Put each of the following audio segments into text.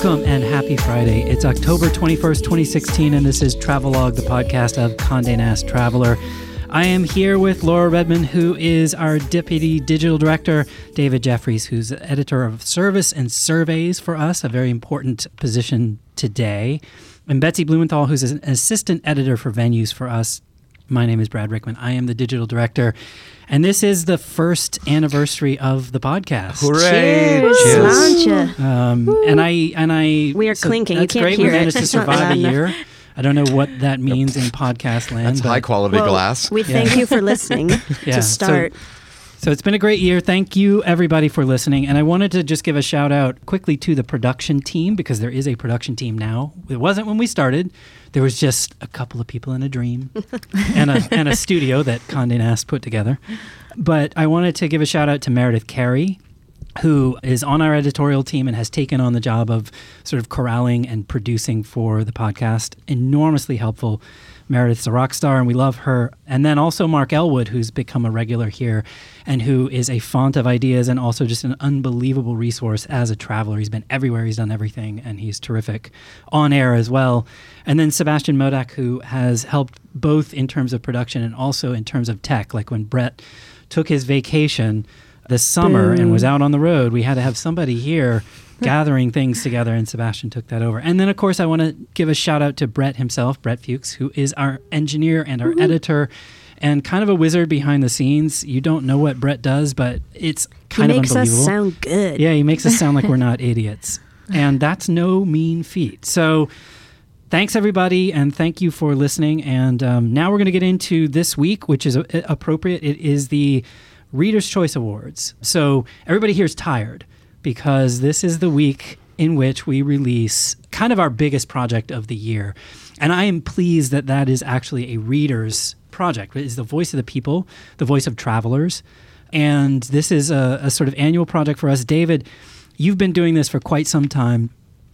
Welcome and happy Friday. It's October 21st, 2016, and this is Travelogue, the podcast of Condé Nast Traveler. I am here with Laura Redmond, who is our Deputy Digital Director, David Jeffries, who's Editor of Service and Surveys for us, a very important position today, and Betsy Blumenthal, who's an Assistant Editor for Venues for us. My name is Brad Rickman. I am the Digital Director. And this is the first anniversary of the podcast. Hooray! Cheers. Cheers. Sláinte. Um, and I and I We are clinking. You can't great. hear we it. managed to survive a year. I don't know what that means in podcast land. That's but- high quality Well, glass. We thank you for listening Yeah, to start. So it's been a great year. Thank you, everybody, for listening. And I wanted to just give a shout out quickly to the production team because there is a production team now. It wasn't when we started. There was just a couple of people in a dream and, a, and a studio that Condé Nast put together. But I wanted to give a shout out to Meredith Carey, who is on our editorial team and has taken on the job of sort of corralling and producing for the podcast. Enormously helpful. Meredith's a rock star and we love her. And then also Mark Ellwood, who's become a regular here and who is a font of ideas and also just an unbelievable resource as a traveler. He's been everywhere, he's done everything, and he's terrific on air as well. And then Sebastian Modak, who has helped both in terms of production and also in terms of tech. Like when Brett took his vacation this summer and was out on the road, we had to have somebody here gathering things together, and Sebastian took that over. And then, of course, I want to give a shout out to Brett himself, Brett Fuchs, who is our engineer and our editor. And kind of a wizard behind the scenes. You don't know what Brett does, but it's He kind of makes us unbelievable. sound good. Yeah, he makes us sound like we're not idiots. And that's no mean feat. So thanks, everybody, and thank you for listening. And um, now we're going to get into this week, which is uh, appropriate. It is the Reader's Choice Awards. So everybody here is tired because this is the week in which we release kind of our biggest project of the year. And I am pleased that that is actually a reader's project. It is the voice of the people, the voice of travelers. And this is a, a sort of annual project for us. David, you've been doing this for quite some time,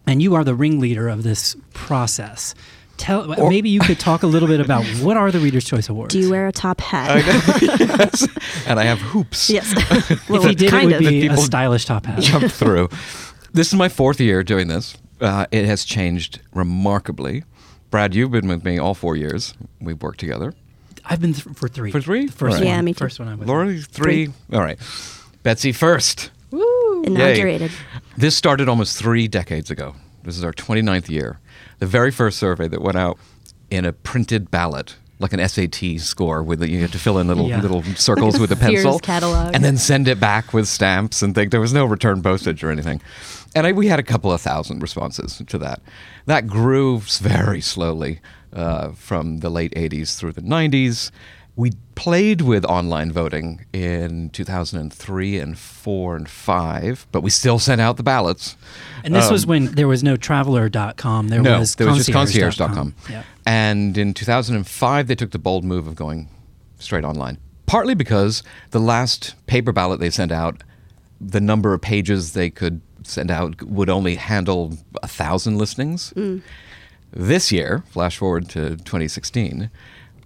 and you are the ringleader of this process. Tell maybe you could talk a little bit about what are the Reader's Choice Awards. Do you wear a top I hat? know, yes. And I have hoops yes. if well, he did, it would of. be a stylish top hat. jump through. This is my fourth year doing this. Uh, it has changed remarkably. Brad, you've been with me all four years. We've worked together. I've been th- for three. For three? The first All right. Yeah, one. me too. First one I was. Laura, three. All right. Betsy first. Woo! Inaugurated. This started almost three decades ago. This is our 29th year. The very first survey that went out in a printed ballot, like an SAT score, with the, you had to fill in little Yeah. little circles with a pencil, catalog. and then send it back with stamps and things. There was no return postage or anything. And I, we had a couple of thousand responses to that. That grew very slowly uh, from the late 80s through the 90s. We played with online voting in 2003 and 4 and 5, but we still sent out the ballots. And this was Um, when there was no traveler.com. There no, was there was just concierge.com. concierge.com. Yeah. And in 2005, they took the bold move of going straight online. Partly because the last paper ballot they sent out, the number of pages they could send out would only handle a thousand listings. This year, flash forward to 2016,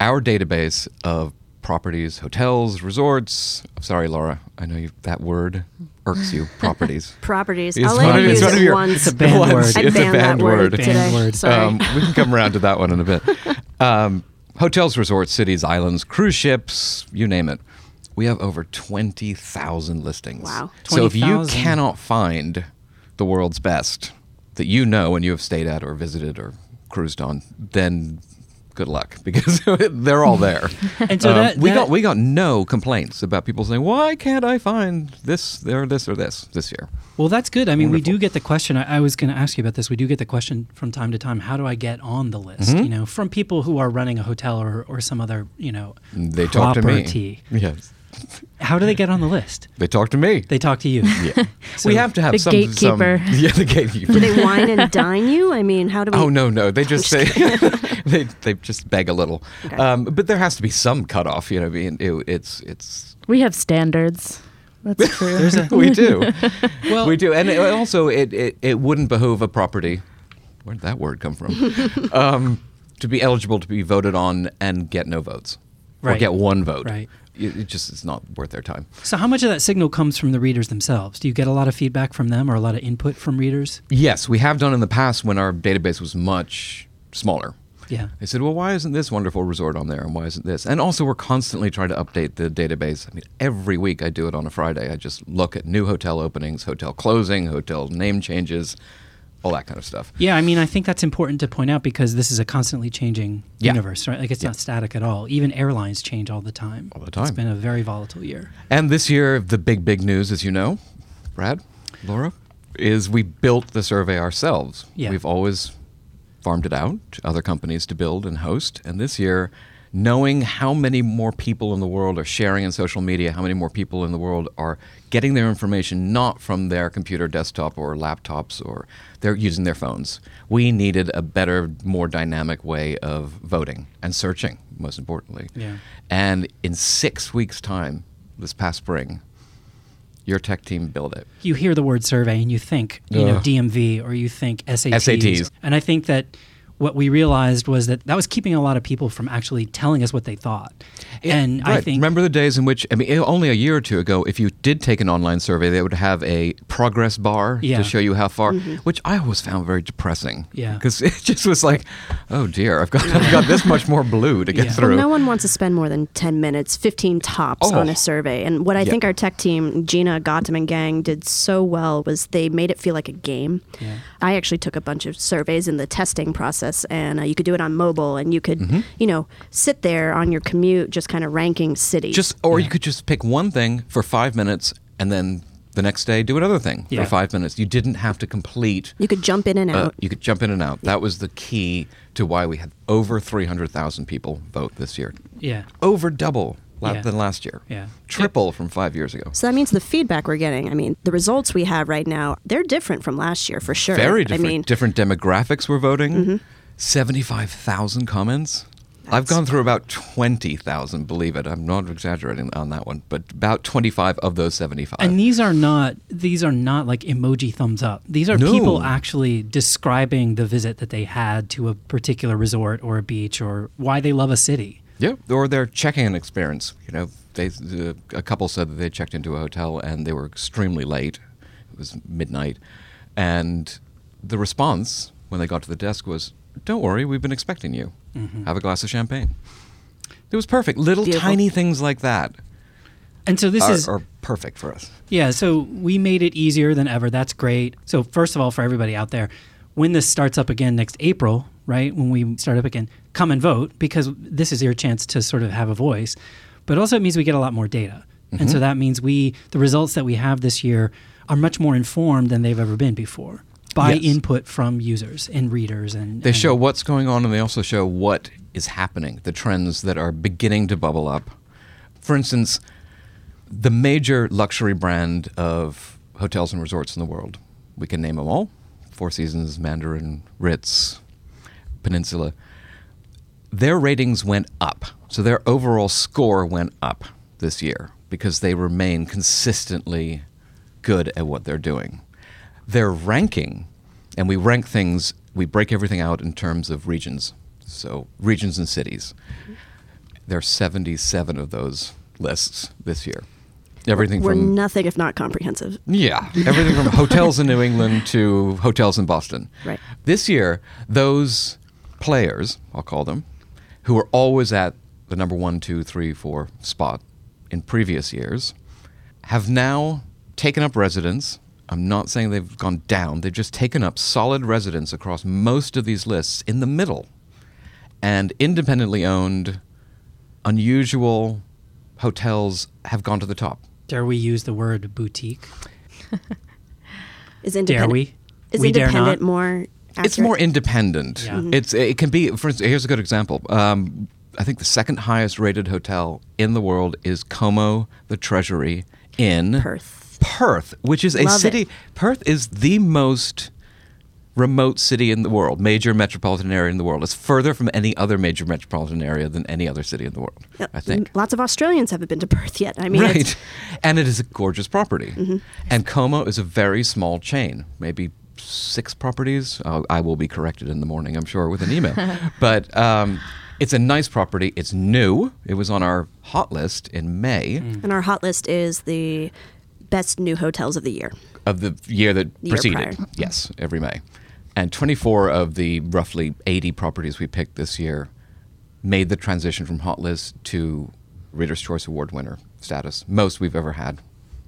our database of properties, hotels, resorts. Sorry, Laura, I know you, that word irks you. Properties. Properties. It's I'll one let of- you use it your- once. It's a banned Once. word. I'd It's a ban banned word, word. today. Word. Sorry. Um, we can come around to that one in a bit. Um, hotels, resorts, cities, islands, cruise ships, you name it. We have over 20,000 listings. Wow. So if you 20,000. cannot find the world's best that you know and you have stayed at or visited or cruised on, then good luck because they're all there. And so Um, that, we got we got no complaints about people saying why can't I find this or this or this this year. Well, that's good. I mean, we do get the question. I, I was going to ask you about this. We do get the question from time to time. How do I get on the list? Mm-hmm. You know, from people who are running a hotel or, or some other, you know, They talk to me. property. Yes, How do they get on the list? they talk to me. They talk to you. Yeah. we have to have The some gatekeeper. Some, yeah, the gatekeeper. Do they wine and dine you? I mean, how do we? Oh no, no, they just say they they just beg a little, Okay. um, but there has to be some cutoff. You know, I mean, it, it's it's We have standards. That's true. A we do, well. we do, and it, also it, it it wouldn't behoove a property. Where did that word come from? um, to be eligible to be voted on and get no votes. Or get one vote. Right. It, it just it's not worth their time. So, how much of that signal comes from the readers themselves? Do you get a lot of feedback from them or a lot of input from readers? Yes, we have done in the past when our database was much smaller. Yeah. They said, well, why isn't this wonderful resort on there? And why isn't this? And also, we're constantly trying to update the database. I mean, every week I do it on a Friday. I just look at new hotel openings, hotel closing, hotel name changes, all that kind of stuff. Yeah, I mean, I think that's important to point out because this is a constantly changing Yeah. universe, right? Like it's not static at all. Even airlines change all the time. All the time. It's been a very volatile year. And this year, the big, big news, as you know, Brad, Laura, is we built the survey ourselves. Yeah. We've always farmed it out to other companies to build and host. And this year, knowing how many more people in the world are sharing in social media, how many more people in the world are getting their information not from their computer desktop or laptops or they're using their phones. We needed a better, more dynamic way of voting and searching, most importantly. Yeah. And in six weeks' time, this past spring, your tech team built it. You hear the word survey and you think, you know, DMV or you think SATs. SATs. And I think that what we realized was that that was keeping a lot of people from actually telling us what they thought. and I think remember the days in which I mean, only a year or two ago, if you did take an online survey, they would have a progress bar Yeah. to show you how far, mm-hmm. which I always found very depressing. Yeah. because it just was like, oh dear, I've got I've got this much more blue to get Yeah. through. Well, no one wants to spend more than 10 minutes, 15 tops Oh. on a survey. And what I Yeah. think our tech team, Gina, Gotham, and gang did so well was they made it feel like a game. Yeah. I actually took a bunch of surveys in the testing process, and uh, you could do it on mobile, and you could, Mm-hmm. you know, sit there on your commute just kind of ranking cities. just or you could just pick one thing for five minutes and then the next day do another thing Yeah. for five minutes. You didn't have to complete. you could jump in and Uh, out. you could jump in and out. That was the key to why we had over 300,000 people vote this year. yeah. Over double la- Yeah. than last year. Yeah. Triple from five years ago. So that means the feedback we're getting, I mean, the results we have right now, they're different from last year for sure. Very different. I mean, different demographics were voting. Mm-hmm. 75,000 comments. I've gone through about 20,000, believe it. I'm not exaggerating on that one, but about 25 of those 75. And these are not these are not like emoji thumbs up. These are No. people actually describing the visit that they had to a particular resort or a beach or why they love a city. Yeah, or their check-in experience. You know, they uh, a couple said that they checked into a hotel and they were extremely late. It was midnight, and the response when they got to the desk was, "Don't worry, we've been expecting you. Have a glass of champagne." It was perfect. Little Beautiful. tiny things like that And so this are, is are perfect for us. Yeah, so we made it easier than ever. That's great. So first of all, for everybody out there, when this starts up again next April, right? When we start up again, come and vote because this is your chance to sort of have a voice. But also it means we get a lot more data. And so mm-hmm. that means we the results that we have this year are much more informed than they've ever been before by Yes. input from users and readers and They and- show what's going on and they also show what is happening, the trends that are beginning to bubble up. For instance, the major luxury brand of hotels and resorts in the world, we can name them all Four Seasons, Mandarin, Ritz, Peninsula. Their ratings went up. So their overall score went up this year because they remain consistently good at what they're doing. Their ranking, and we rank things, we break everything out in terms of regions. So regions and cities. There are 77 of those lists this year. Everything we're from nothing if not comprehensive. yeah, everything from hotels in New England to hotels in Boston. Right. This year, those players, I'll call them, who were always at the number one, two, three, four spot in previous years, have now taken up residence. I'm not saying they've gone down, they've just taken up solid residence across most of these lists in the middle. And independently owned, unusual hotels have gone to the top. dare we use the word boutique? Is Dare independent, we? Is we dare independent not. more accurate? It's more independent. Yeah. Mhm. It's it can be. For instance, here's a good example. Um, I think the second highest rated hotel in the world is Como the Treasury in Perth. Perth, which is a Love city. it. Perth is the most remote city in the world, major metropolitan area in the world. It's further from any other major metropolitan area than any other city in the world. Yep. I think. Lots of Australians haven't been to Perth yet. I mean, right. it's- And it is a gorgeous property. And Como is a very small chain, maybe six properties. Uh, I will be corrected in the morning, I'm sure, with an email. but um, It's a nice property. It's new. It was on our hot list in May And our hot list is the best new hotels of the year. of the year that The year preceded. prior. Yes, every May. And 24 of the roughly 80 properties we picked this year made the transition from hot list to Reader's Choice Award winner status. Most we've ever had.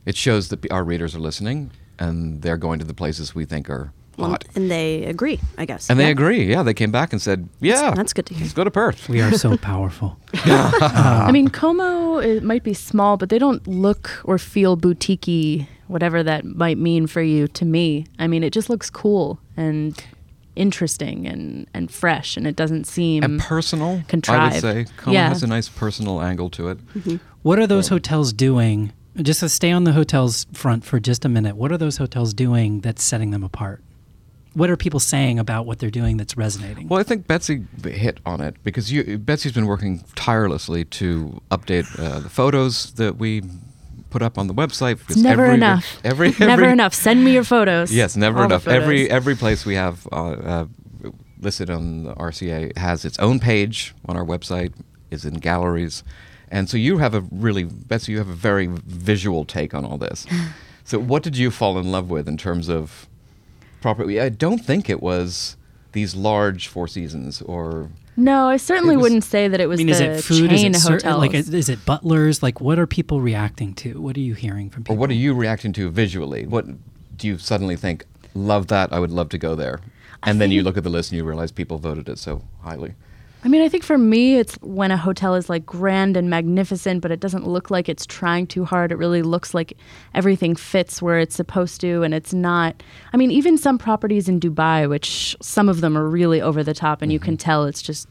It shows that our readers are listening and they're going to the places we think are Well, hot. and they agree, I guess. And they agree. Yeah, they came back and said, "Yeah, that's good to hear. Let's go to Perth." We are so powerful. I mean, Como it might be small, but they don't look or feel boutiquey, whatever that might mean for you. To me, I mean, it just looks cool and interesting and and fresh, and it doesn't seem and personal. I would say Como Yeah. has a nice personal angle to it. Mm-hmm. What are those hotels doing? Just to stay on the hotels front for just a minute. What are those hotels doing that's setting them apart? What are people saying about what they're doing that's resonating? Well, I think Betsy hit on it because you, Betsy's been working tirelessly to update uh, the photos that we put up on the website. It's never every, enough. Every, never every- enough. Send me your photos. Yes, never All enough. Every every place we have uh, uh, listed on the RCA has its own page on our website. Is in galleries, and so you have a really Betsy. You have a very visual take on all this. so, what did you fall in love with in terms of property? I don't think it was these large Four Seasons or No, I certainly was- wouldn't say that it was. I was mean, the is it food? Is it cer- hotels. like is, is it butlers? Like what are people reacting to? What are you hearing from people? or people? what are you reacting to visually? What do you suddenly think? Love that. I would love to go there. And then you look at the list and you realize people voted it so highly. I mean, I think for me, it's when a hotel is like grand and magnificent, but it doesn't look like it's trying too hard. It really looks like everything fits where it's supposed to, and it's not. I mean, even some properties in Dubai, which some of them are really over the top, and you can tell it's just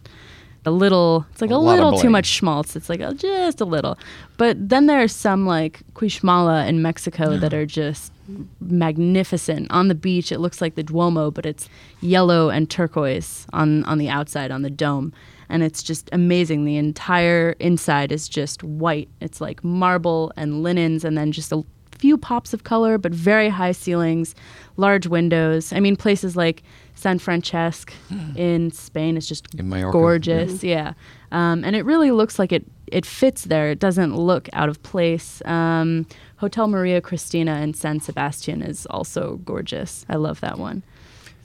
a little. It's like A a, little too much schmaltz. It's like oh, just a little. But then there are some like Cuixmala in Mexico that are just magnificent on the beach. It looks like the Duomo, but it's yellow and turquoise on on the outside on the dome, and it's just amazing. The entire inside is just white. It's like marble and linens, and then just a few pops of color, but very high ceilings, large windows. I mean, places like Sant Francesc in Spain is just In Mallorca, gorgeous. Yeah, um, and it really looks like it it fits there. It doesn't look out of place. Um, Hotel Maria Cristina in San Sebastian is also gorgeous. I love that one.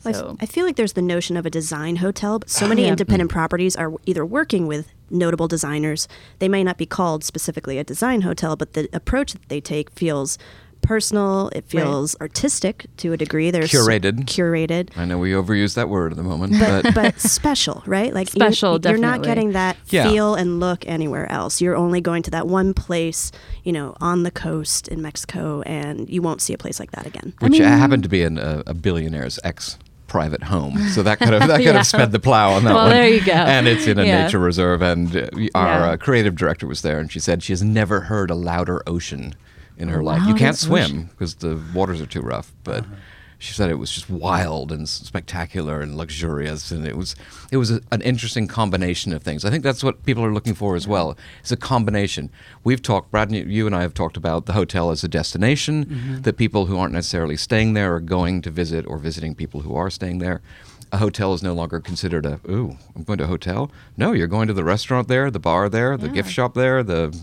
So I feel like there's the notion of a design hotel, but so many Yeah. independent properties are either working with notable designers. They may not be called specifically a design hotel, but the approach that they take feels personal. It feels artistic to a degree. There's Curated. curated, I know we overuse that word at the moment, but but but special, right? Like you- Special, You're not getting that Yeah. feel and look anywhere else. You're only going to that one place, you know, on the coast in Mexico, and you won't see a place like that again. which mean- happened to be an, a, a billionaire's ex private home. So that could have that could Yeah. have sped the plow on that Well, one. there you go. And it's in a Yeah. nature reserve, and uh, our Yeah. uh, creative director was there, and she said she has never heard a louder ocean in her oh, life. You can't swim because the waters are too rough, but. Uh-huh. She said it was just wild and spectacular and luxurious, and it was it was a, an interesting combination of things. I think that's what people are looking for as well. It's a combination. We've talked, Brad, you- you and I have talked about the hotel as a destination mm-hmm. that people who aren't necessarily staying there are going to visit, or visiting people who are staying there. A hotel is no longer considered a ooh, I'm going to a hotel. No, you're going to the restaurant there, the bar there, the gift shop there. The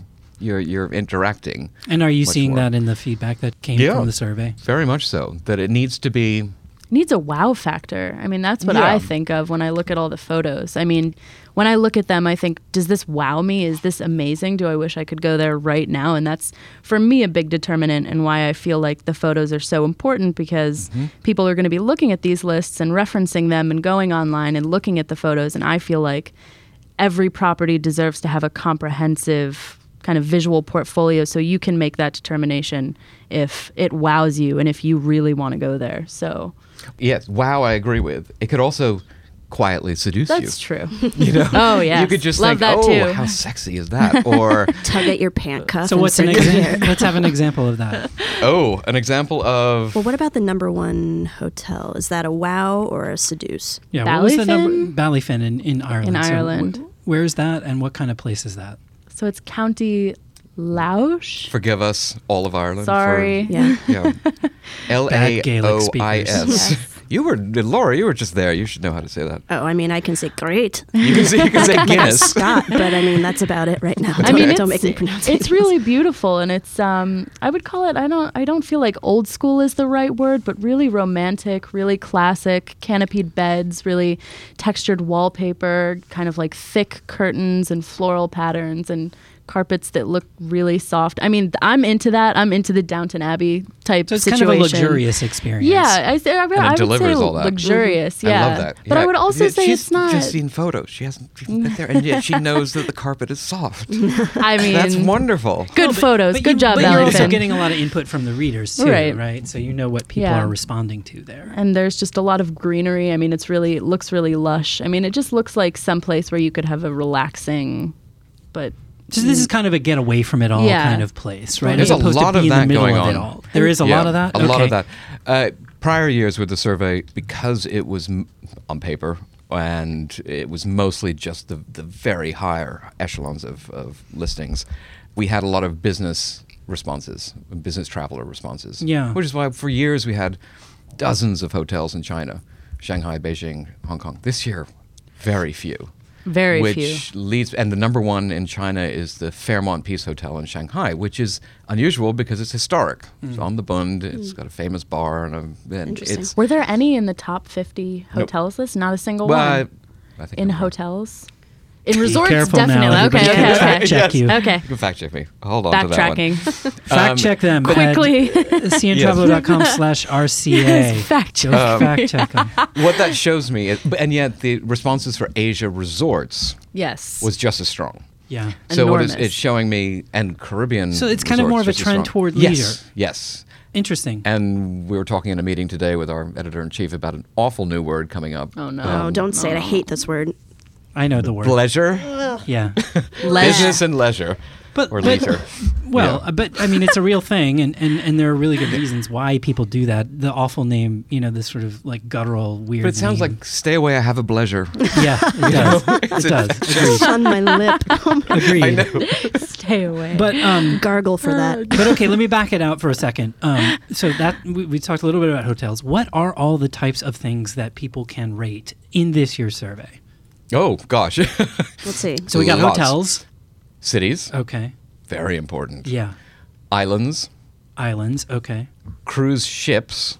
you're you're interacting. And are you seeing more. that in the feedback that came Yeah. from the survey? Very much so. That it needs to be needs a wow factor. I mean, that's what Yeah. I think of when I look at all the photos. I mean, when I look at them, I think, does this wow me? Is this amazing? Do I wish I could go there right now? And that's, for me, a big determinant and why I feel like the photos are so important because mm-hmm. people are going to be looking at these lists and referencing them and going online and looking at the photos. And I feel like every property deserves to have a comprehensive kind of visual portfolio so you can make that determination if it wows you and if you really want to go there. So yes. Wow, I agree with. It could also quietly seduce that's you. That's true. You know, Oh, yeah. You could just Love think, that oh, too." how sexy is that? Or Tug at your pant cuff. So what's an example? Let's have an example of that. oh, an example of Well, what about the number one hotel? Is that a wow or a seduce? Yeah, what was the number? Ballyfin? Ballyfin in, in Ireland. In So Ireland. wh- where is that, and what kind of place is that? So it's County Loush. forgive us, all of Ireland. Sorry. For, Yeah. yeah. L A Bad Gaelic O I S. Yes. You were Laura. You were just there. You should know how to say that. Oh, I mean, I can say great. You can say, you can say Like a Guinness. Scott, but I mean, that's about it right now. I Don't- mean, don't make me pronounce it. it's really beautiful, and it's um, I would call it. I don't. I don't feel like old school is the right word, but really romantic, really classic. Canopied beds, really textured wallpaper, kind of like thick curtains and floral patterns and carpets that look really soft. I mean, I'm into that. I'm into the Downton Abbey type So it's situation. kind of a luxurious experience. Yeah, I, say- I, it I would say all that. luxurious. Yeah, I love that. But I would also Yeah, say she's it's not. She's just seen photos. She hasn't even been there, and yet she knows that the carpet is soft. I mean, That's wonderful. Good But- photos. but Good you- job, But you're also Ellington. getting a lot of input from the readers too, Right. right? So you know what people Yeah. are responding to there. and there's just a lot of greenery. I mean, it's really it looks really lush. I mean, it just looks like some place where you could have a relaxing, but So this is kind of a get away from it all Yeah. kind of place, right? There's As a opposed lot to of in that the middle going of on. it all. There is a Yeah, lot of that. A lot of that. Uh, prior years with the survey, because it was m- on paper and it was mostly just the, the very higher echelons of, of listings, we had a lot of business responses, business traveler responses. Yeah. Which is why for years we had dozens of hotels in China, Shanghai, Beijing, Hong Kong. This year, very few. Very which few. leads and the number one in China is the Fairmont Peace Hotel in Shanghai, which is unusual because it's historic. It's mm. on the Bund. It's mm. got a famous bar and, a, and Interesting. it's Were there any in the top 50 Nope. hotels list? Not a single well, one. I, I think in hotels? In resorts, definitely. now. okay, okay, okay. fact check you. Okay. You can fact check me. Hold on to that Backtracking. one. Fact Um, check them Quickly. at cntraveler.com slash RCA. fact check. Um, fact check them. what that shows me, is, and yet the responses for Asia resorts yes. was just as strong. Yeah. So what is Enormous. it's showing me, and Caribbean. So it's kind of more of a trend strong. toward yes, leisure. Yes, Interesting. And we were talking in a meeting today with our editor in chief about an awful new word coming up. Oh, no. Oh, don't say it. I hate this word. I know the word. Leisure, Yeah. business, and leisure, But- or but- leisure. Well, Yeah. but I mean, it's a real thing, and, and, and there are really good reasons why people do that. The awful name, you know, this sort of like guttural, weird. But it sounds name. like "Stay away, I have a pleasure." yeah, it does. it does. Agreed. on my lip. Agreed. I know. Stay away. But um, Gargle for that. but okay, let me back it out for a second. Um, so that we, we talked a little bit about hotels. What are all the types of things that people can rate in this year's survey? Oh gosh, Let's see. So we got Lots. hotels. cities Okay. very important. Yeah. Islands, Islands. Okay. cruise ships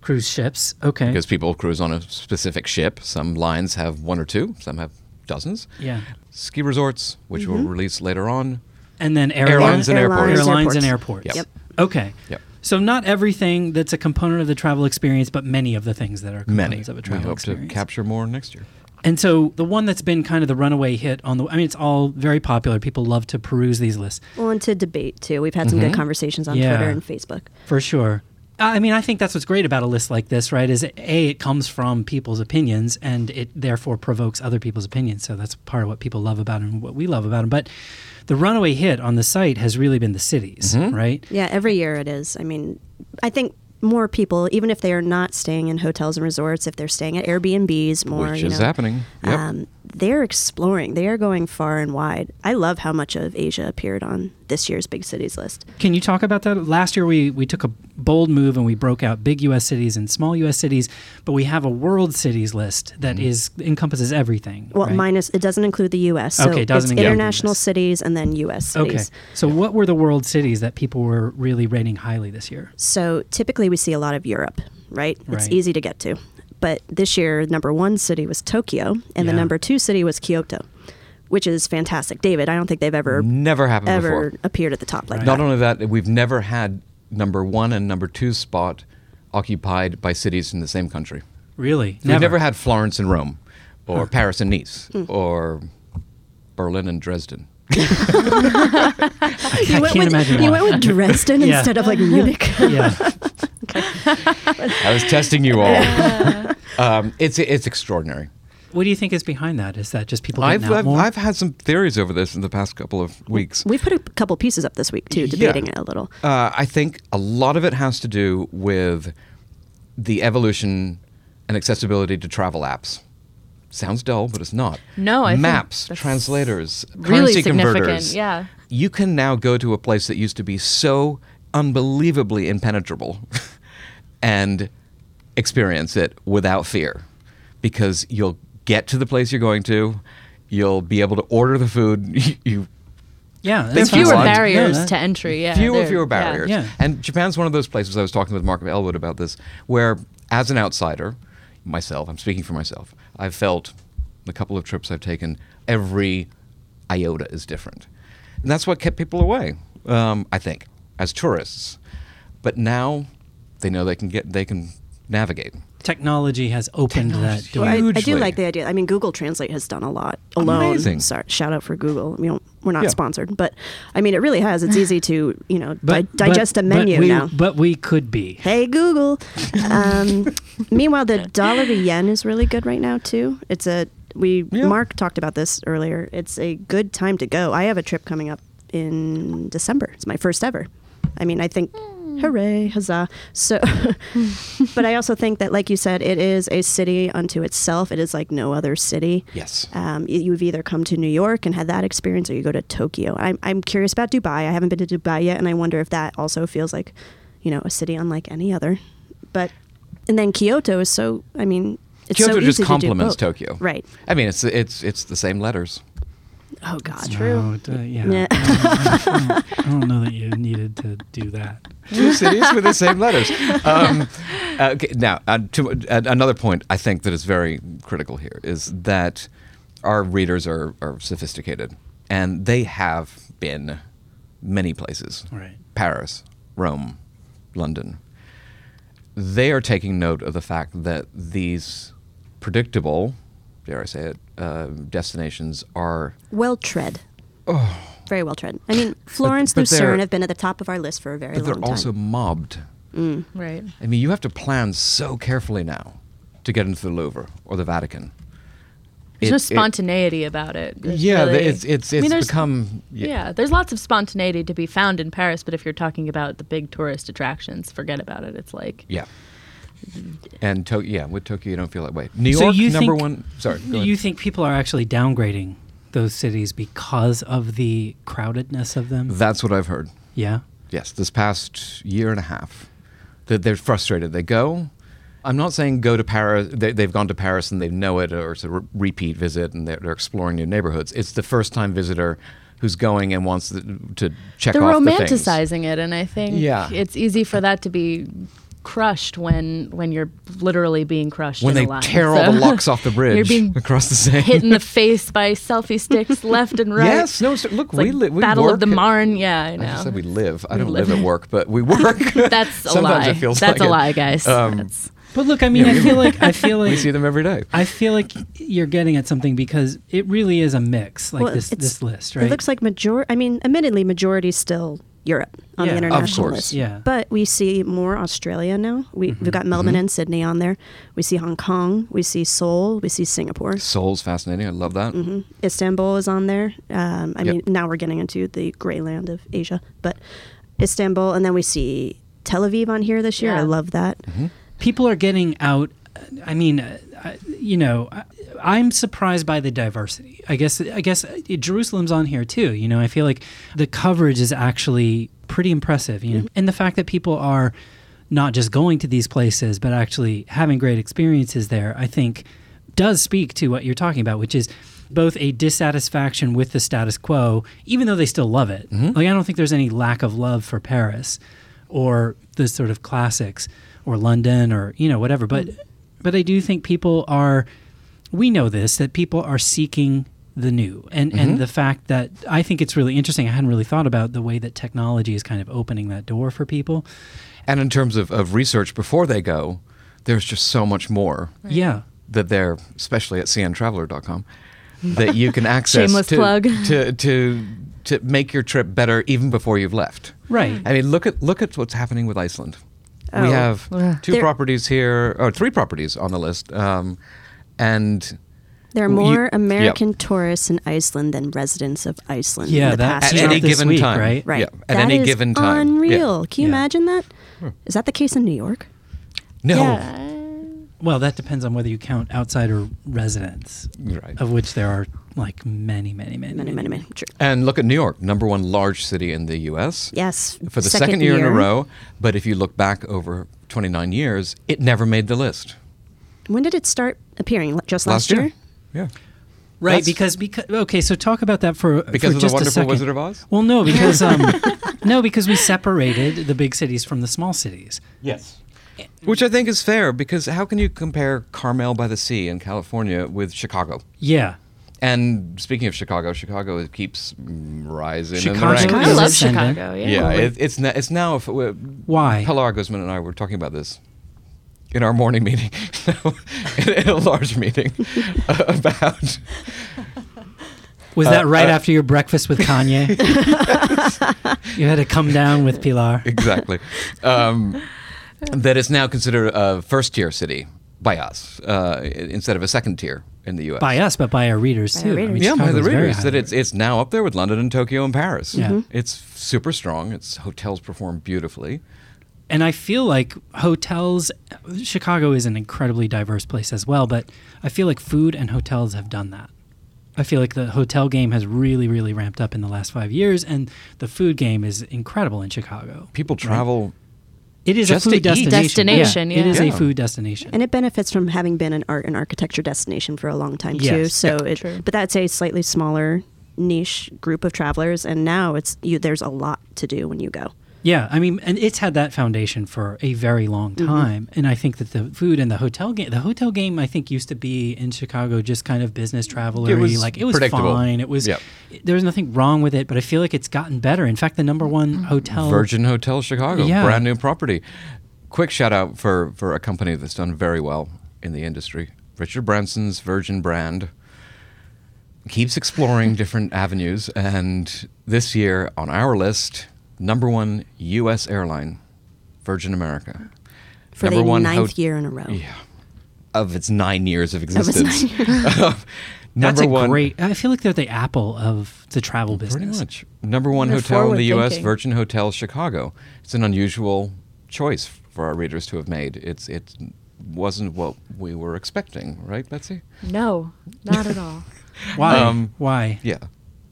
Cruise ships. Okay. because people cruise on a specific ship. Some lines have one or two. Some have dozens. yeah. Ski resorts, which will mm-hmm. release later on. And then Airlines airlines, and airports. airlines and airports. airports. Yep. Okay. Yep. So not everything that's a component of the travel experience, but many of the things that are Many. components of a We travel hope experience. to capture more next year. And so the one that's been kind of the runaway hit on the I mean it's all very popular. People love to peruse these lists Well, and to debate too. We've had some good mm-hmm. conversations on Yeah. Twitter and Facebook. for sure. I mean, I think that's what's great about a list like this, right? Is a it comes from people's opinions, and it therefore provokes other people's opinions. So that's part of what people love about it and what we love about them. But the runaway hit on the site has really been the cities, mm-hmm. right? Yeah, every year it is. I mean, I think more people, even if they are not staying in hotels and resorts, if they're staying at Airbnbs more, which you is know, happening. Yep. um, they're exploring. They are going far and wide. I love how much of Asia appeared on this year's big cities list. Can you talk about that? Last year, we, we took a bold move and we broke out big U.S. cities and small U.S. cities, but we have a world cities list that Mm-hmm. is encompasses everything. Well, right? minus it doesn't include the U.S. So Okay, it doesn't it's include the international US. cities and then U.S. Okay. cities. So, what were the world cities that people were really rating highly this year? So typically we see a lot of Europe, right? It's Right. easy to get to. But this year, number one city was Tokyo, and the number two city was Kyoto, which is fantastic. David, I don't think they've ever Never happened ever before. appeared at the top like Right. that. Not only that, we've never had number one and number two spot occupied by cities in the same country. Really? We've never had Florence and Rome, or Paris and Nice, Hmm. or Berlin and Dresden. I You went, can't with, imagine. you why. went with Dresden Yeah. instead of like Munich. yeah. I was testing you all. um, it's it's extraordinary. What do you think is behind that? Is that just people I've out I've, more? I've had some theories over this in the past couple of weeks. We've put a couple pieces up this week too, Yeah. debating it a little. Uh, I think a lot of it has to do with the evolution and accessibility to travel apps. Sounds dull, but it's not. No, I think maps, that's translators, really currency significant, converters. yeah. you can now go to a place that used to be so unbelievably impenetrable, and experience it without fear because you'll get to the place you're going to, you'll be able to order the food you Yeah, There's fewer fewer barriers No, that- to entry. Yeah, fewer there- fewer yeah. barriers. Yeah. And Japan's one of those places. I was talking with Mark Ellwood about this, where as an outsider, myself, I'm speaking for myself. I've felt the couple of trips I've taken, every iota is different, and that's what kept people away. Um, I think as tourists, but now they know they can get they can navigate. Technology has opened that Technology. door. Well, I, I do like the idea. I mean, Google Translate has done a lot alone. Amazing. Sorry, shout out for Google. We don't, we're not Yeah. sponsored, but I mean, it really has. It's easy to you know di- digest but- a menu but we, now. But we could be. Hey Google. Um, meanwhile, the dollar to yen is really good right now too. It's a we Yeah. Mark talked about this earlier. It's a good time to go. I have a trip coming up in December. It's my first ever. I mean, I think hooray, huzzah. So but I also think that like you said, it is a city unto itself. It is like no other city. Yes. Um, y- you've either come to New York and had that experience, or you go to Tokyo. I'm, I'm curious about Dubai. I haven't been to Dubai yet, and I wonder if that also feels like, you know, a city unlike any other. But and then Kyoto is so. I mean, it's Kyoto so just easy to complements. Tokyo. Right. I mean, it's it's it's the same letters. Oh God. No, it, uh, yeah. Yeah. I, don't, I don't know that you needed to do that. two cities with the same letters. Um, uh, okay, now, uh, to, uh, another point I think that is very critical here is that our readers are, are sophisticated, and they have been many places Right. Paris, Rome, London. They are taking note of the fact that these predictable, dare I say it, uh, destinations are Well tread. Very well tread. I mean, Florence, Oh. but Lucerne have been at the top of our list for a very long time. but they're also mobbed. Right. I mean, you have to plan so carefully now to get into the Louvre or the Vatican. There's It- no it- spontaneity about it. There's yeah, really- it's it's I it's mean, there's- become Yeah. there's lots of spontaneity to be found in Paris, but if you're talking about the big tourist attractions, forget about it. It's like yeah. And to- yeah, with Tokyo, you don't feel that way. New So York, you number think- one. Sorry, go You ahead. think people are actually downgrading those cities because of the crowdedness of them? That's what I've heard. yeah. Yes, this past year and a half, that they're frustrated. They go. I'm not saying go to Paris. They, they've gone to Paris and they know it, or it's a re- repeat visit, and they're, they're exploring new neighborhoods. It's the first time visitor who's going and wants to, to check they're off the romanticizing it, and I think Yeah. it's easy for that to be crushed when when you're literally being crushed when in they a line. tear all So the locks off the bridge you're being across the Seine. hit in the face by selfie sticks left and right. Yes, no. So look, It's we like live. We Battle work of the Marne. Yeah, I know. I said we live. I We don't live. live at work, but we work. That's a Sometimes lie. it feels That's like a it. lie, guys. Um, That's- But look, I mean, Yeah, I feel like I feel like we see them every day. I feel like you're getting at something because it really is a mix, like Well, this this list, right? It looks like major. I mean, admittedly, majority still Europe on Yeah, the international list. Yeah. But we see more Australia now. We, Mm-hmm. We've got Melbourne and Sydney on there. We see Hong Kong. We see Seoul. We see Singapore. Seoul's fascinating. I love that. hmm Istanbul is on there. Um, I Yep. mean, now we're getting into the gray land of Asia, but Istanbul, and then we see Tel Aviv on here this year. Yeah. I love that. Mm-hmm. people are getting out. I mean, uh, I- you know, I, I'm surprised by the diversity. I guess I guess uh, Jerusalem's on here too. You know, I feel like the coverage is actually pretty impressive. You know, mm-hmm. and the fact that people are not just going to these places but actually having great experiences there, I think, does speak to what you're talking about, which is both a dissatisfaction with the status quo, even though they still love it. Mm-hmm. Like I don't think there's any lack of love for Paris or the sort of classics or London or you know whatever. But mm-hmm. But I do think people are. We know this that people are seeking the new, and and mm-hmm. the fact that I think it's really interesting. I hadn't really thought about the way that technology is kind of opening that door for people. And in terms of, of research before they go, there's just so much more Yeah. that they're, especially at cntraveler.com, that you can access Shameless to, plug. to to to make your trip better even before you've left. Right. I mean, look at look at what's happening with Iceland. Oh. We have Ugh. two There- properties here, or three properties on the list, um, and There are You- more yep. American tourists in Iceland than residents of Iceland Yeah, in the that- past at Just year. any this given week, time, right? Right. Yeah, at That any is given time, Unreal. Yeah. Can you Yeah. imagine that? Is that the case in New York? No, Yeah. Well, that depends on whether you count outsider residents, right. of which there are like many, many, many, Many, many, many. True. And look at New York, number one large city in the U.S. Yes. for the second, year, in a row. But if you look back over 29 years, it never made the list. When did it start appearing? Just last, year. Yeah. Right, That's- because because okay, so talk about that for Because for of the just a wonderful second. Wizard of Oz? Well, no, because um, no, because we separated the big cities from the small cities. Yes. Which I think is fair because how can you compare Carmel by the Sea in California with Chicago? Yeah, And speaking of Chicago, Chicago keeps mm, rising in Chicago the is rankings. I love. Chicago. Yeah. Yeah, it, it's na- it's now. If, uh, Why? Pilar Guzman and I were talking about this in our morning meeting, in, in a large meeting uh, about. was Uh, that right uh, after your breakfast with Kanye? you had to come down with Pilar. exactly. Um, that it's now considered a first tier city by us uh, instead of a second tier in the U.S. By us, but by our readers By too. our I mean, readers. Yeah, by the readers. That it's it's now up there with London and Tokyo and Paris. Yeah. Mhm. It's super strong. Its hotels perform beautifully. and I feel like hotels. Chicago is an incredibly diverse place as well, but I feel like food and hotels have done that. I feel like the hotel game has really, really ramped up in the last five years, and the food game is incredible in Chicago. People right? Travel. It is just a food eat. destination. Destination, It is yeah. a food destination. And it benefits from having been an art and architecture destination for a long time too. So Yeah. it, True. but that's a slightly smaller niche group of travelers, and now it's you. There's a lot to do when you go. Yeah, I mean, and it's had that foundation for a very long Mm-hmm. time. And I think that the food and the hotel game, the hotel game, I think used to be in Chicago just kind of business traveler. It was like it was fine. It was Yep. there was nothing wrong with it, but I feel like it's gotten better. In fact, the number one Mm-hmm. hotel Virgin Hotel Chicago, Yeah. brand new property. Quick shout out for, for a company that's done very well in the industry. Richard Branson's Virgin brand keeps exploring different avenues, and this year on our list, number one U.S. airline, Virgin America. For number the one ninth hot- year in a row. Yeah. Of its nine years of its existence. That's number a one. great. I feel like they're the Apple of the travel business. Pretty much. Number one They're hotel in the U.S., forward-thinking. Virgin Hotel Chicago. It's an unusual choice for our readers to have made. It's it wasn't what we were expecting, right, Betsy? No, not at all. Why? Um, Why? Yeah.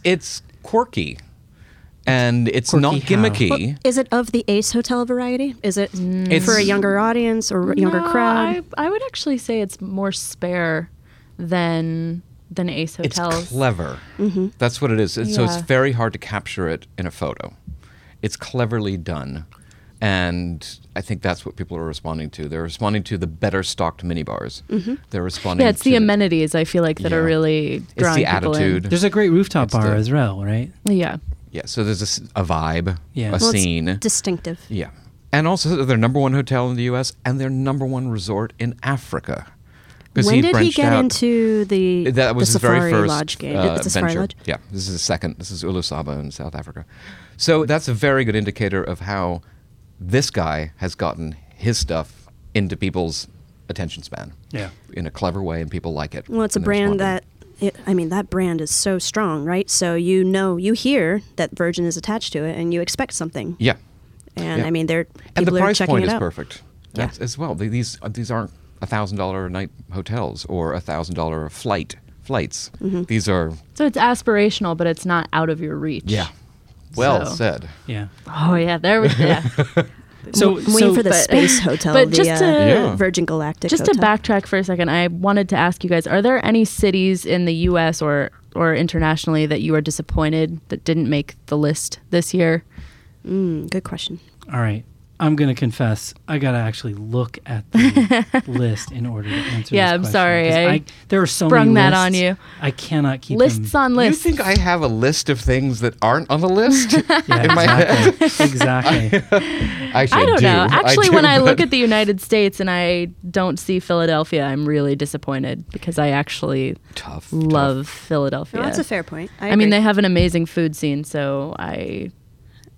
It's quirky, and it's Quirky not gimmicky. Well, is it of the Ace Hotel variety? Is it It's- for a younger audience or younger No, crowd? I, I would actually say it's more spare than than Ace Hotels. it's Hotels. clever. Mm-hmm. That's what it is. It's- So it's very hard to capture it in a photo. It's cleverly done. And I think that's what people are responding to. They're responding to the better stocked minibars. Mm-hmm. They're responding yeah, it's to the amenities I feel like that are Yeah. really It's drawing the people attitude. There's a great rooftop It's bar the- as well, right? Yeah. Yeah, so there's a vibe, Yeah. a Well, Well, it's scene. distinctive. yeah. And also their number one hotel in the US and their number one resort in Africa. When did he get out- into the, that was the his very Safari first Lodge game? uh, it's a Safari venture. Lodge. Yeah, this is the second. This is Ulusaba in South Africa. So that's a very good indicator of how this guy has gotten his stuff into people's attention span. Yeah. In a clever way, and people like it. Well, it's a brand responding. that, it, I mean, that brand is so strong, right? So you know, you hear that Virgin is attached to it, and you expect something. Yeah. And Yeah. I mean, they're and the are price checking point is out. perfect Yeah. As well. They- These uh, these aren't a thousand dollar a night hotels or a thousand dollar flight flights. Mm-hmm. These are So it's aspirational, but it's not out of your reach. yeah, well So- said. Yeah. Oh yeah, there we yeah. So, I'm so waiting for the but- space hotel, but the just uh, to- Yeah. Virgin Galactic. Just to backtrack for a second, I wanted to ask you guys: Are there any cities in the U.S. or or internationally that you are disappointed that didn't make the list this year? Mm, good question. All right. I'm going to confess, I got to actually look at the list in order to answer Yeah, this I'm question, sorry, 'cause I there are so sprung many that lists, on you. I cannot keep Lists them. on lists. You think I have a list of things that aren't on the list? Yeah, in my head? exactly. exactly. Actually, I don't do. know. Actually, when do, I look at the United States and I don't see Philadelphia, I'm really disappointed because I actually tough, love Philadelphia. No, that's a fair point. I, I mean, they have an amazing food scene, so I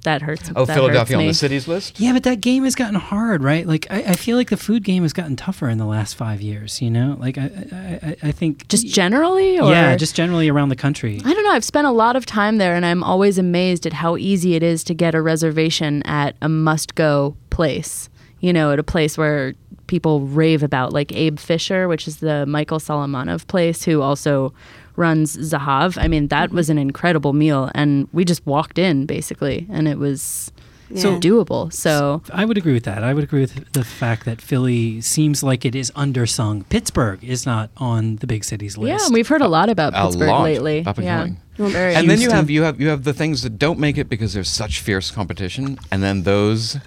that hurts. Oh, that Philadelphia hurts on me. the cities list. Yeah, but that game has gotten hard, right? Like, I, I feel like the food game has gotten tougher in the last five years. You know, like I, I, I, I think Just generally, or yeah, just generally around the country. I don't know. I've spent a lot of time there, and I'm always amazed at how easy it is to get a reservation at a must-go place. You know, at a place where people rave about, like Abe Fisher, which is the Michael Solomonov place, who also runs Zahav. I mean, that was mm-hmm. an incredible meal, and we just walked in basically, and it was So- Yeah. doable. So I would agree with that. I would agree with the fact that Philly seems like it is undersung. Pittsburgh is not on the big cities list. yeah, and we've heard a lot about A Pittsburgh lot. lately. Up and yeah, coming. very. and then you have you have you have the things that don't make it because there's such fierce competition, and then those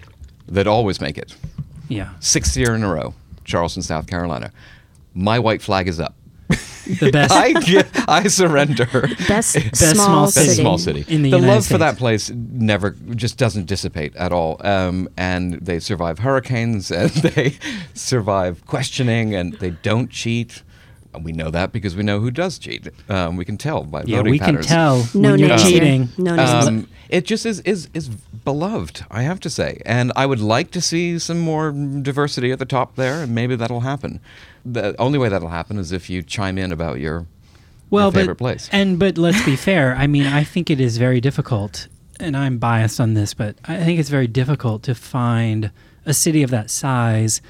that always make it. yeah. Sixth year in a row, Charleston, South Carolina. My white flag is up. The best. I I surrender. Best, Best small, small city. city. small city. In the the United love for that place never just doesn't dissipate at all. Um, and they survive hurricanes and they survive questioning and they don't cheat. And we know that because we know who does cheat. Um, we can tell by yeah, voting we patterns. can tell No when you're cheating. No names. Um, it just is, is is beloved, I have to say, and I would like to see some more diversity at the top there, and maybe that'll happen. The only way that'll happen is if you chime in about your well, your but, favorite place. And but let's be fair. I mean, I think it is very difficult, and I'm biased on this, but I think it's very difficult to find a city of that size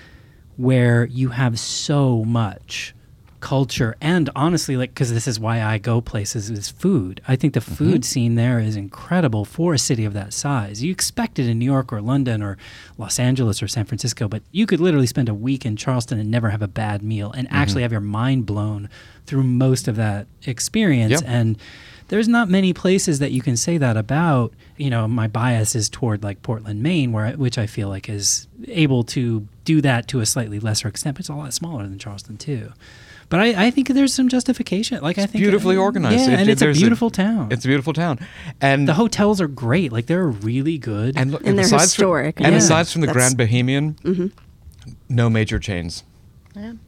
where you have so much culture and honestly like because this is why i go places is food i think the food mm-hmm. scene there is incredible for a city of that size you expect it in new york or london or los angeles or san francisco but you could literally spend a week in charleston and never have a bad meal and mm-hmm. actually have your mind blown through most of that experience Yep. and there's not many places that you can say that about. You know, my bias is toward like Portland, Maine, where which I feel like is able to do that to a slightly lesser extent, but it's a lot smaller than Charleston too. But I, I think there's some justification. Like I think it's beautifully organized. Yeah, It- and it's a there's beautiful town. It's a beautiful town, and the hotels are great. Like they're really good. and look, And they're historic. From, and Yeah. aside from the That's- Grand Bohemian, no major chains,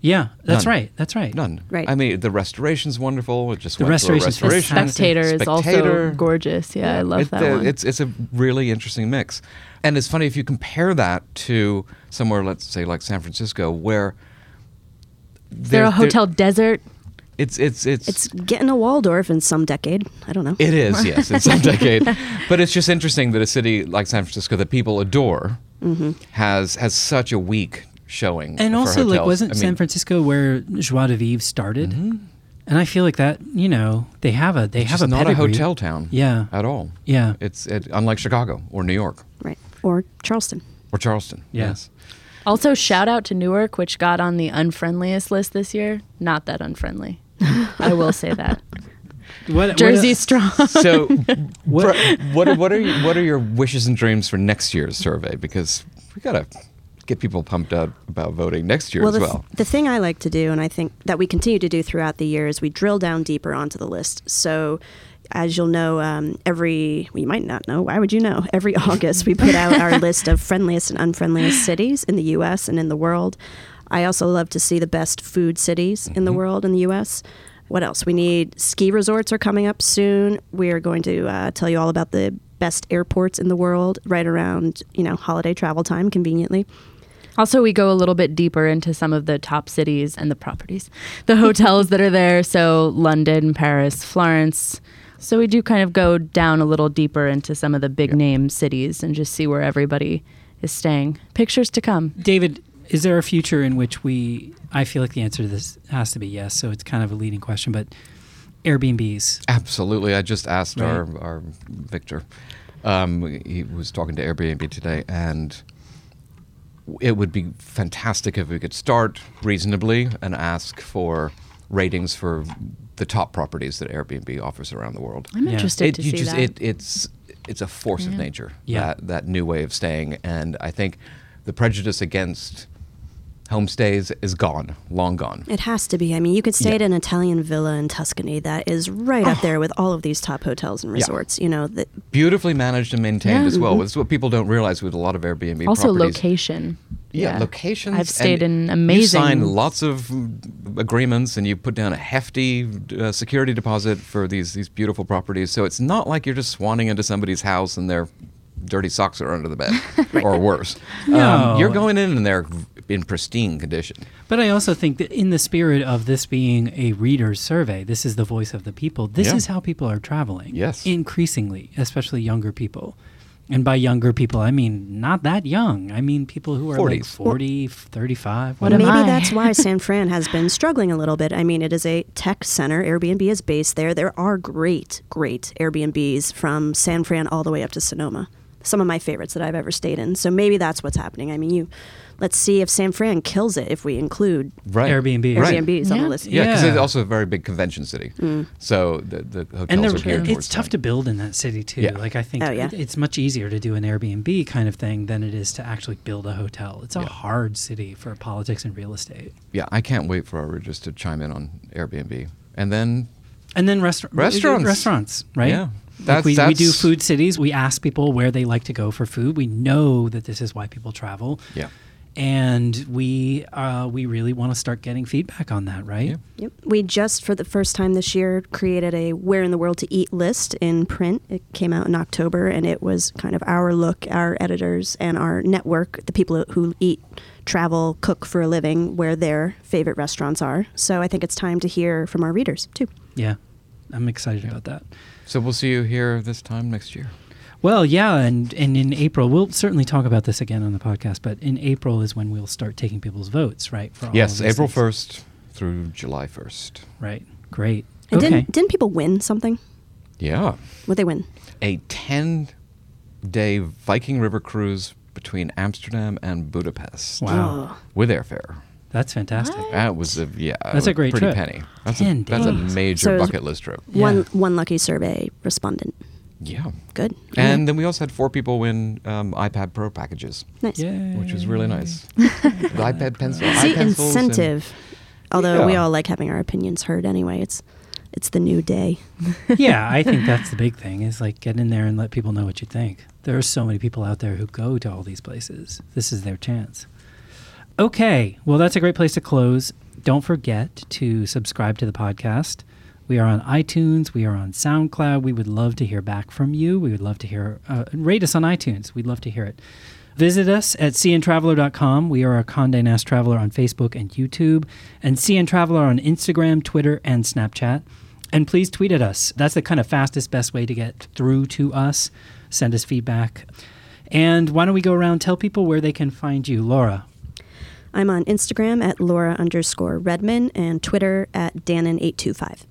yeah, that's None. right. That's right. none. Right. I mean, the restoration's wonderful. It just The went through a restoration's the restoration. spectator is also gorgeous. Yeah, I love It- that uh, one. It's it's a really interesting mix, and it's funny if you compare that to somewhere, let's say like San Francisco, where Is there a hotel desert? It's it's it's It's getting a Waldorf in some decade. I don't know. It is, yes, in some decade. But it's just interesting that a city like San Francisco that people adore has has such a weak showing. And for also, like, wasn't I San Francisco where Joie de Vivre started? Mhm. And I feel like that. You know, they have a they it's have a not a hotel town. Yeah. at all. Yeah. It's it, unlike Chicago or New York Right. Or Charleston. or Charleston. Yeah. Yes. Also, shout out to Newark, which got on the unfriendliest list this year. Not that unfriendly. I will say that. What, what- Jersey strong. So, What- what, what what are you, what are your wishes and dreams for next year's survey? Because we gotta get people pumped up about voting next year well, as the, well. the thing I like to do, and I think that we continue to do throughout the year, is we drill down deeper onto the list. So, as you'll know, um, every well, you might not know. Why would you know? Every August, we put out our list of friendliest and unfriendliest cities in the U.S. and in the world. I also love to see the best food cities in the world in the U.S. What else? We need ski resorts are coming up soon. We are going to uh, tell you all about the best airports in the world right around you know holiday travel time, conveniently. Also, we go a little bit deeper into some of the top cities and the properties, the hotels that are there. So, London, Paris, Florence. So, we do kind of go down a little deeper into some of the big name cities and just see where everybody is staying. Pictures to come. David, is there a future in which we? I feel like the answer to this has to be yes. So it's kind of a leading question, but Airbnbs. Absolutely. I just asked Right. our, our Victor. Um, he was talking to Airbnb today, and it would be fantastic if we could start reasonably and ask for ratings for the top properties that Airbnb offers around the world. I'm Yeah. interested It, to you see just, that. It, it's it's a force of nature. Yeah. That that new way of staying, and I think the prejudice against homestays is gone, long gone. It has to be. I mean, you could stay Yeah. at an Italian villa in Tuscany that is right up there with all of these top hotels and Yeah. resorts. You know, that Beautifully managed and maintained Yeah. as well. It's what people don't realize with a lot of Airbnb also, properties. location. Yeah, locations. I've stayed in amazing. You sign lots of agreements, and you put down a hefty uh, security deposit for these these beautiful properties. So it's not like you're just swanning into somebody's house and their dirty socks are under the bed, or worse. No. Um, you're going in and they're in pristine condition. But I also think that in the spirit of this being a reader's survey, this is the voice of the people. This Yeah. is how people are traveling. Yes. Increasingly, especially younger people. And by younger people, I mean not that young. I mean people who are like 40s. 40, 35. What whatever. am maybe I? that's why San Fran has been struggling a little bit. I mean, it is a tech center. Airbnb is based there. There are great, great Airbnbs from San Fran all the way up to Sonoma. Some of my favorites that I've ever stayed in. So maybe that's what's happening. I mean, you let's see if San Fran kills it if we include Right. Airbnb. Right. Airbnbs on Yeah. the list. Yeah, because Yeah. it's also a very big convention city. Mm. So the, the hotels and are they're- geared it's tough that. to build in that city too. Yeah. Like I think Oh, yeah. it's much easier to do an Airbnb kind of thing than it is to actually build a hotel. It's a Yeah. hard city for politics and real estate. Yeah, I can't wait for our readers to chime in on Airbnb. And then And then restaur- Restaurants. restaurants, right? Yeah. Like That's- we, we do food cities. We ask people where they like to go for food. We know that this is why people travel. Yeah. And we uh, we really want to start getting feedback on that, right? Yeah. Yep. We just, for the first time this year, created a Where in the World to Eat list in print. It came out in October, and it was kind of our look, our editors, and our network, the people who eat, travel, cook for a living, where their favorite restaurants are. So I think it's time to hear from our readers, too. Yeah. I'm excited about that. So we'll see you here this time next year. Well, yeah, and, and in April, we'll certainly talk about this again on the podcast, but in April is when we'll start taking people's votes, right? For all yes, April things. 1st through July 1st. Right. Great. And okay. didn't, didn't people win something? Yeah. What they win? A 10 day Viking River cruise between Amsterdam and Budapest wow. Oh. with airfare. That's fantastic. That was a yeah. That's a great pretty trip. penny. That's 10 a that's a major So it was- bucket list trip. One, Yeah. one lucky survey respondent. Yeah. Good. And then we also had four people win um, iPad Pro packages, nice. Yay. which was really nice. the iPad pencil, See, iPencils and- incentive. Although we Yeah. all like having our opinions heard anyway. It's it's the new day. yeah, I think that's the big thing is like get in there and let people know what you think. There are so many people out there who go to all these places. This is their chance. Okay, well, that's a great place to close. Don't forget to subscribe to the podcast. We are on iTunes. We are on SoundCloud. We would love to hear back from you. We would love to hear, uh, rate us on iTunes. We'd love to hear it. Visit us at cntraveler.com. We are a Condé Nast Traveler on Facebook and YouTube, and CN Traveler on Instagram, Twitter, and Snapchat. And please tweet at us. That's the kind of fastest, best way to get through to us. Send us feedback. And why don't we go around tell people where they can find you, Laura? I'm on Instagram at Laura underscore Redman and Twitter at Dannen825.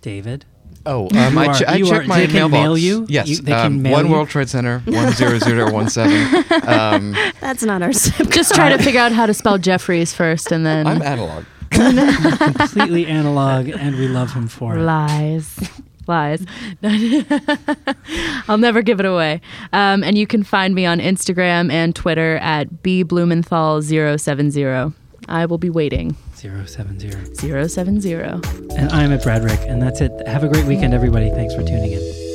David. Oh, um, You I, are- I you checked are- my they can mail you? Yes, You- they can um, mail One you? World Trade Center, one zero zero one seven. Um, That's not our zip Just try to figure out how to spell Jefferys first and then I'm analog. Completely analog, and we love him for it. lies. Lies. I'll never give it away. Um, and you can find me on Instagram and Twitter at bblumenthal070. I will be waiting. 070. 070. And I'm at Bradrick, and that's it. Have a great weekend, everybody. Thanks for tuning in.